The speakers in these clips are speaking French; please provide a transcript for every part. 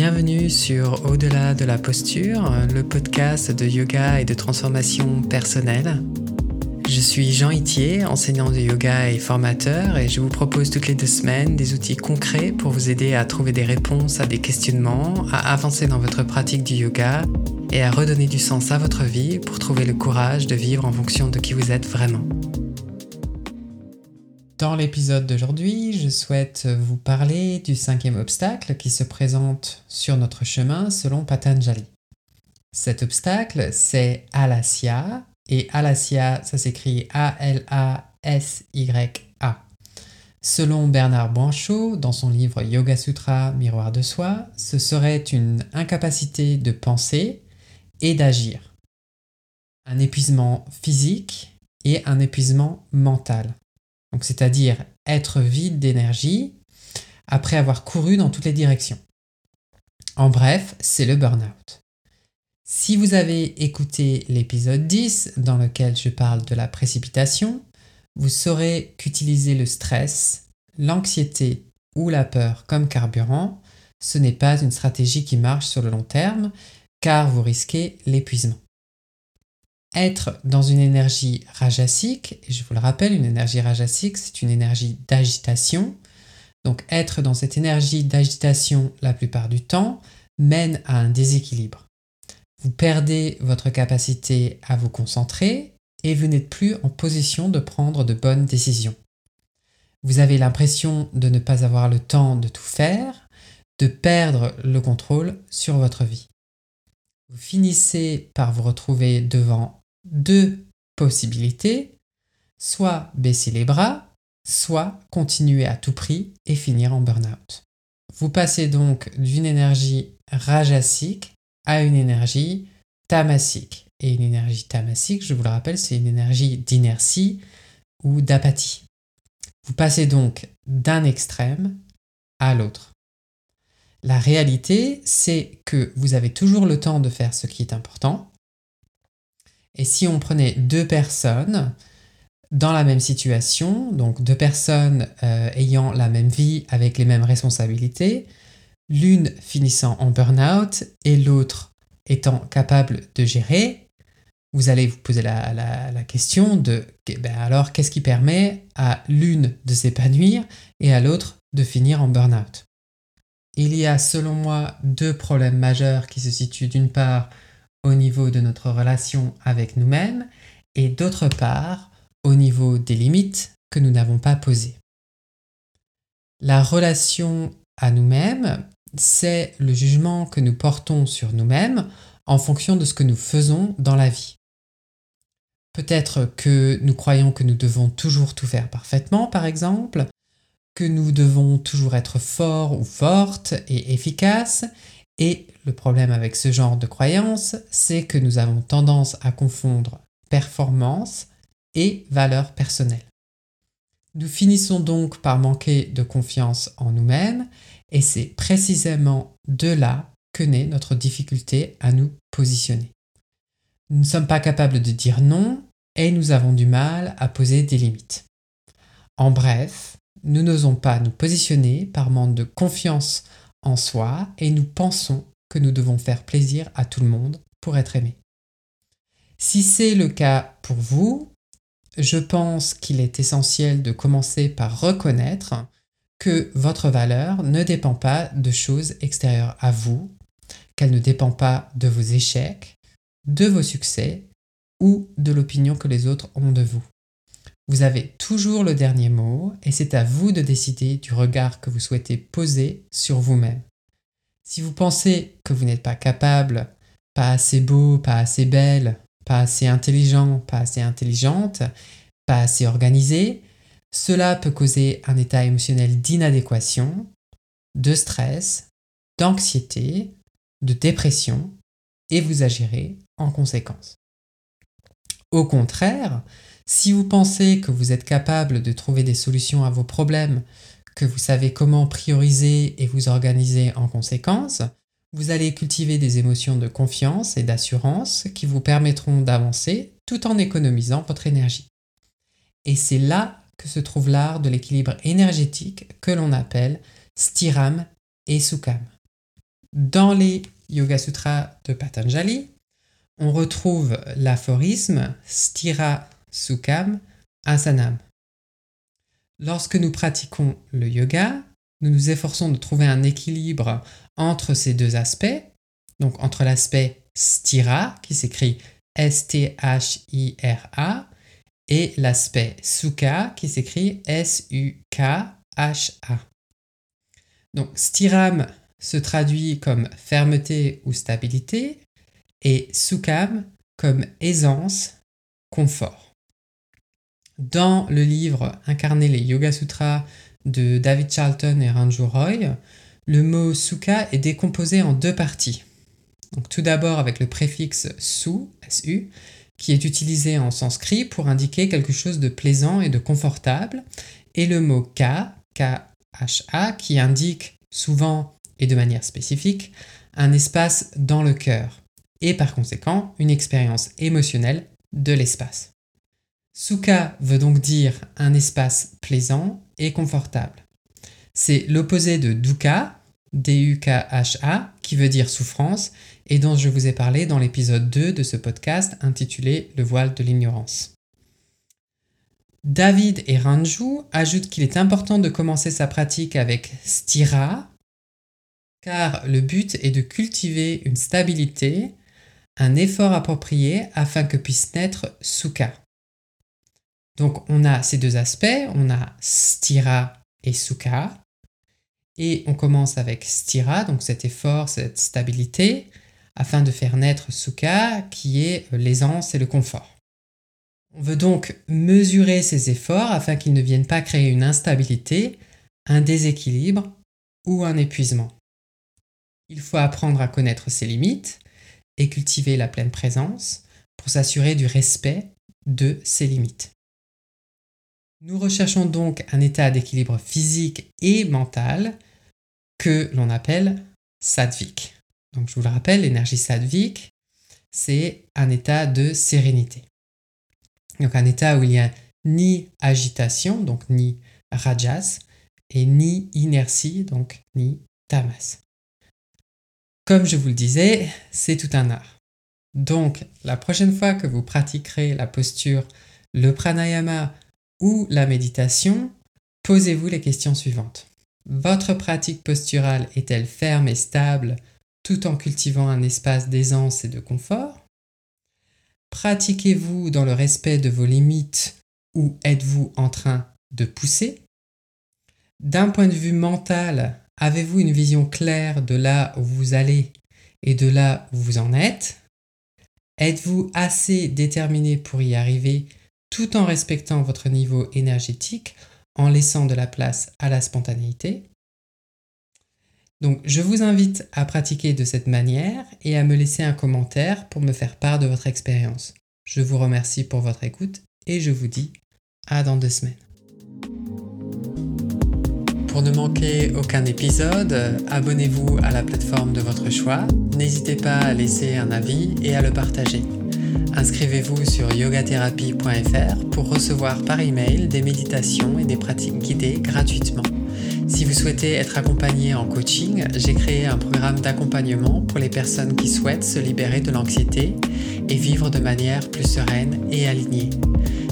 Bienvenue sur Au-delà de la posture, le podcast de yoga et de transformation personnelle. Je suis Jean Itier, enseignant de yoga et formateur, et je vous propose toutes les deux semaines des outils concrets pour vous aider à trouver des réponses à des questionnements, à avancer dans votre pratique du yoga et à redonner du sens à votre vie pour trouver le courage de vivre en fonction de qui vous êtes vraiment. Dans l'épisode d'aujourd'hui, je souhaite vous parler du cinquième obstacle qui se présente sur notre chemin selon Patanjali. Cet obstacle, c'est Alasya, et Alasya, ça s'écrit A-L-A-S-Y-A. Selon Bernard Branchot, dans son livre Yoga Sutra, Miroir de soi, ce serait une incapacité de penser et d'agir. Un épuisement physique et un épuisement mental. Donc c'est-à-dire être vide d'énergie après avoir couru dans toutes les directions. En bref, c'est le burn-out. Si vous avez écouté l'épisode 10 dans lequel je parle de la précipitation, vous saurez qu'utiliser le stress, l'anxiété ou la peur comme carburant, ce n'est pas une stratégie qui marche sur le long terme car vous risquez l'épuisement être dans une énergie rajasique, et je vous le rappelle, une énergie rajasique, c'est une énergie d'agitation. Donc être dans cette énergie d'agitation la plupart du temps mène à un déséquilibre. Vous perdez votre capacité à vous concentrer et vous n'êtes plus en position de prendre de bonnes décisions. Vous avez l'impression de ne pas avoir le temps de tout faire, de perdre le contrôle sur votre vie. Vous finissez par vous retrouver devant deux possibilités, soit baisser les bras, soit continuer à tout prix et finir en burn-out. Vous passez donc d'une énergie rajasique à une énergie tamasique. Et une énergie tamasique, je vous le rappelle, c'est une énergie d'inertie ou d'apathie. Vous passez donc d'un extrême à l'autre. La réalité, c'est que vous avez toujours le temps de faire ce qui est important, et si on prenait deux personnes dans la même situation, donc deux personnes euh, ayant la même vie avec les mêmes responsabilités, l'une finissant en burn-out et l'autre étant capable de gérer, vous allez vous poser la, question de ben alors qu'est-ce qui permet à l'une de s'épanouir et à l'autre de finir en burn-out? Il y a selon moi deux problèmes majeurs qui se situent d'une part au niveau de notre relation avec nous-mêmes et d'autre part au niveau des limites que nous n'avons pas posées. La relation à nous-mêmes, c'est le jugement que nous portons sur nous-mêmes en fonction de ce que nous faisons dans la vie. Peut-être que nous croyons que nous devons toujours tout faire parfaitement, par exemple, que nous devons toujours être forts ou fortes et efficaces, et le problème avec ce genre de croyance, c'est que nous avons tendance à confondre performance et valeur personnelle. Nous finissons donc par manquer de confiance en nous-mêmes et c'est précisément de là que naît notre difficulté à nous positionner. Nous ne sommes pas capables de dire non et nous avons du mal à poser des limites. En bref, nous n'osons pas nous positionner par manque de confiance en soi et nous pensons que nous devons faire plaisir à tout le monde pour être aimés. Si c'est le cas pour vous, je pense qu'il est essentiel de commencer par reconnaître que votre valeur ne dépend pas de choses extérieures à vous, qu'elle ne dépend pas de vos échecs, de vos succès ou de l'opinion que les autres ont de vous. Vous avez toujours le dernier mot et c'est à vous de décider du regard que vous souhaitez poser sur vous-même. Si vous pensez que vous n'êtes pas capable, pas assez beau, pas assez belle, pas assez intelligent, pas assez intelligente, pas assez organisé, cela peut causer un état émotionnel d'inadéquation, de stress, d'anxiété, de dépression, et vous agirez en conséquence. Au contraire, si vous pensez que vous êtes capable de trouver des solutions à vos problèmes, que vous savez comment prioriser et vous organiser en conséquence, vous allez cultiver des émotions de confiance et d'assurance qui vous permettront d'avancer tout en économisant votre énergie. Et c'est là que se trouve l'art de l'équilibre énergétique que l'on appelle stiram et sukham. Dans les Yoga Sutras de Patanjali, on retrouve l'aphorisme Stira Sukham Asanam. Lorsque nous pratiquons le yoga, nous nous efforçons de trouver un équilibre entre ces deux aspects, donc entre l'aspect stira, qui s'écrit S-T-H-I-R-A, et l'aspect sukha, qui s'écrit S-U-K-H-A. Donc stiram se traduit comme fermeté ou stabilité, et sukham comme aisance, confort. Dans le livre Incarner les Yoga Sutras de David Charlton et Ranju Roy, le mot sukha est décomposé en deux parties. Tout d'abord avec le préfixe su, su, qui est utilisé en sanskrit pour indiquer quelque chose de plaisant et de confortable, et le mot ka, K-H-A, qui indique souvent et de manière spécifique un espace dans le cœur, et par conséquent une expérience émotionnelle de l'espace. Sukha veut donc dire un espace plaisant et confortable. C'est l'opposé de dukkha, D-U-K-H-A, qui veut dire souffrance, et dont je vous ai parlé dans l'épisode 2 de ce podcast intitulé Le voile de l'ignorance. David et Ranju ajoutent qu'il est important de commencer sa pratique avec stira, car le but est de cultiver une stabilité, un effort approprié afin que puisse naître sukha. Donc on a ces deux aspects, on a stira et sukha. Et on commence avec stira, donc cet effort, cette stabilité, afin de faire naître sukha, qui est l'aisance et le confort. On veut donc mesurer ces efforts afin qu'ils ne viennent pas créer une instabilité, un déséquilibre ou un épuisement. Il faut apprendre à connaître ses limites et cultiver la pleine présence pour s'assurer du respect de ses limites. Nous recherchons donc un état d'équilibre physique et mental que l'on appelle sadvik. Donc je vous le rappelle, l'énergie sadvik, c'est un état de sérénité. Donc un état où il n'y a ni agitation, donc ni rajas, et ni inertie, donc ni tamas. Comme je vous le disais, c'est tout un art. Donc la prochaine fois que vous pratiquerez la posture, le pranayama ou la méditation, posez-vous les questions suivantes. Votre pratique posturale est-elle ferme et stable tout en cultivant un espace d'aisance et de confort? Pratiquez-vous dans le respect de vos limites ou êtes-vous en train de pousser? D'un point de vue mental, avez-vous une vision claire de là où vous allez et de là où vous en êtes? Êtes-vous assez déterminé pour y arriver tout en respectant votre niveau énergétique, en laissant de la place à la spontanéité. Donc je vous invite à pratiquer de cette manière et à me laisser un commentaire pour me faire part de votre expérience. Je vous remercie pour votre écoute et je vous dis à dans deux semaines. Pour ne manquer aucun épisode, abonnez-vous à la plateforme de votre choix. N'hésitez pas à laisser un avis et à le partager. Inscrivez-vous sur yogatherapie.fr pour recevoir par email des méditations et des pratiques guidées gratuitement. Si vous souhaitez être accompagné en coaching, j'ai créé un programme d'accompagnement pour les personnes qui souhaitent se libérer de l'anxiété et vivre de manière plus sereine et alignée.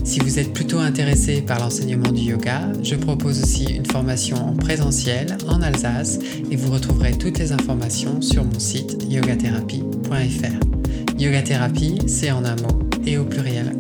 Si vous êtes plutôt intéressé par l'enseignement du yoga, je propose aussi une formation en présentiel en Alsace et vous retrouverez toutes les informations sur mon site yogatherapie.fr. Yoga thérapie, c'est en un mot et au pluriel.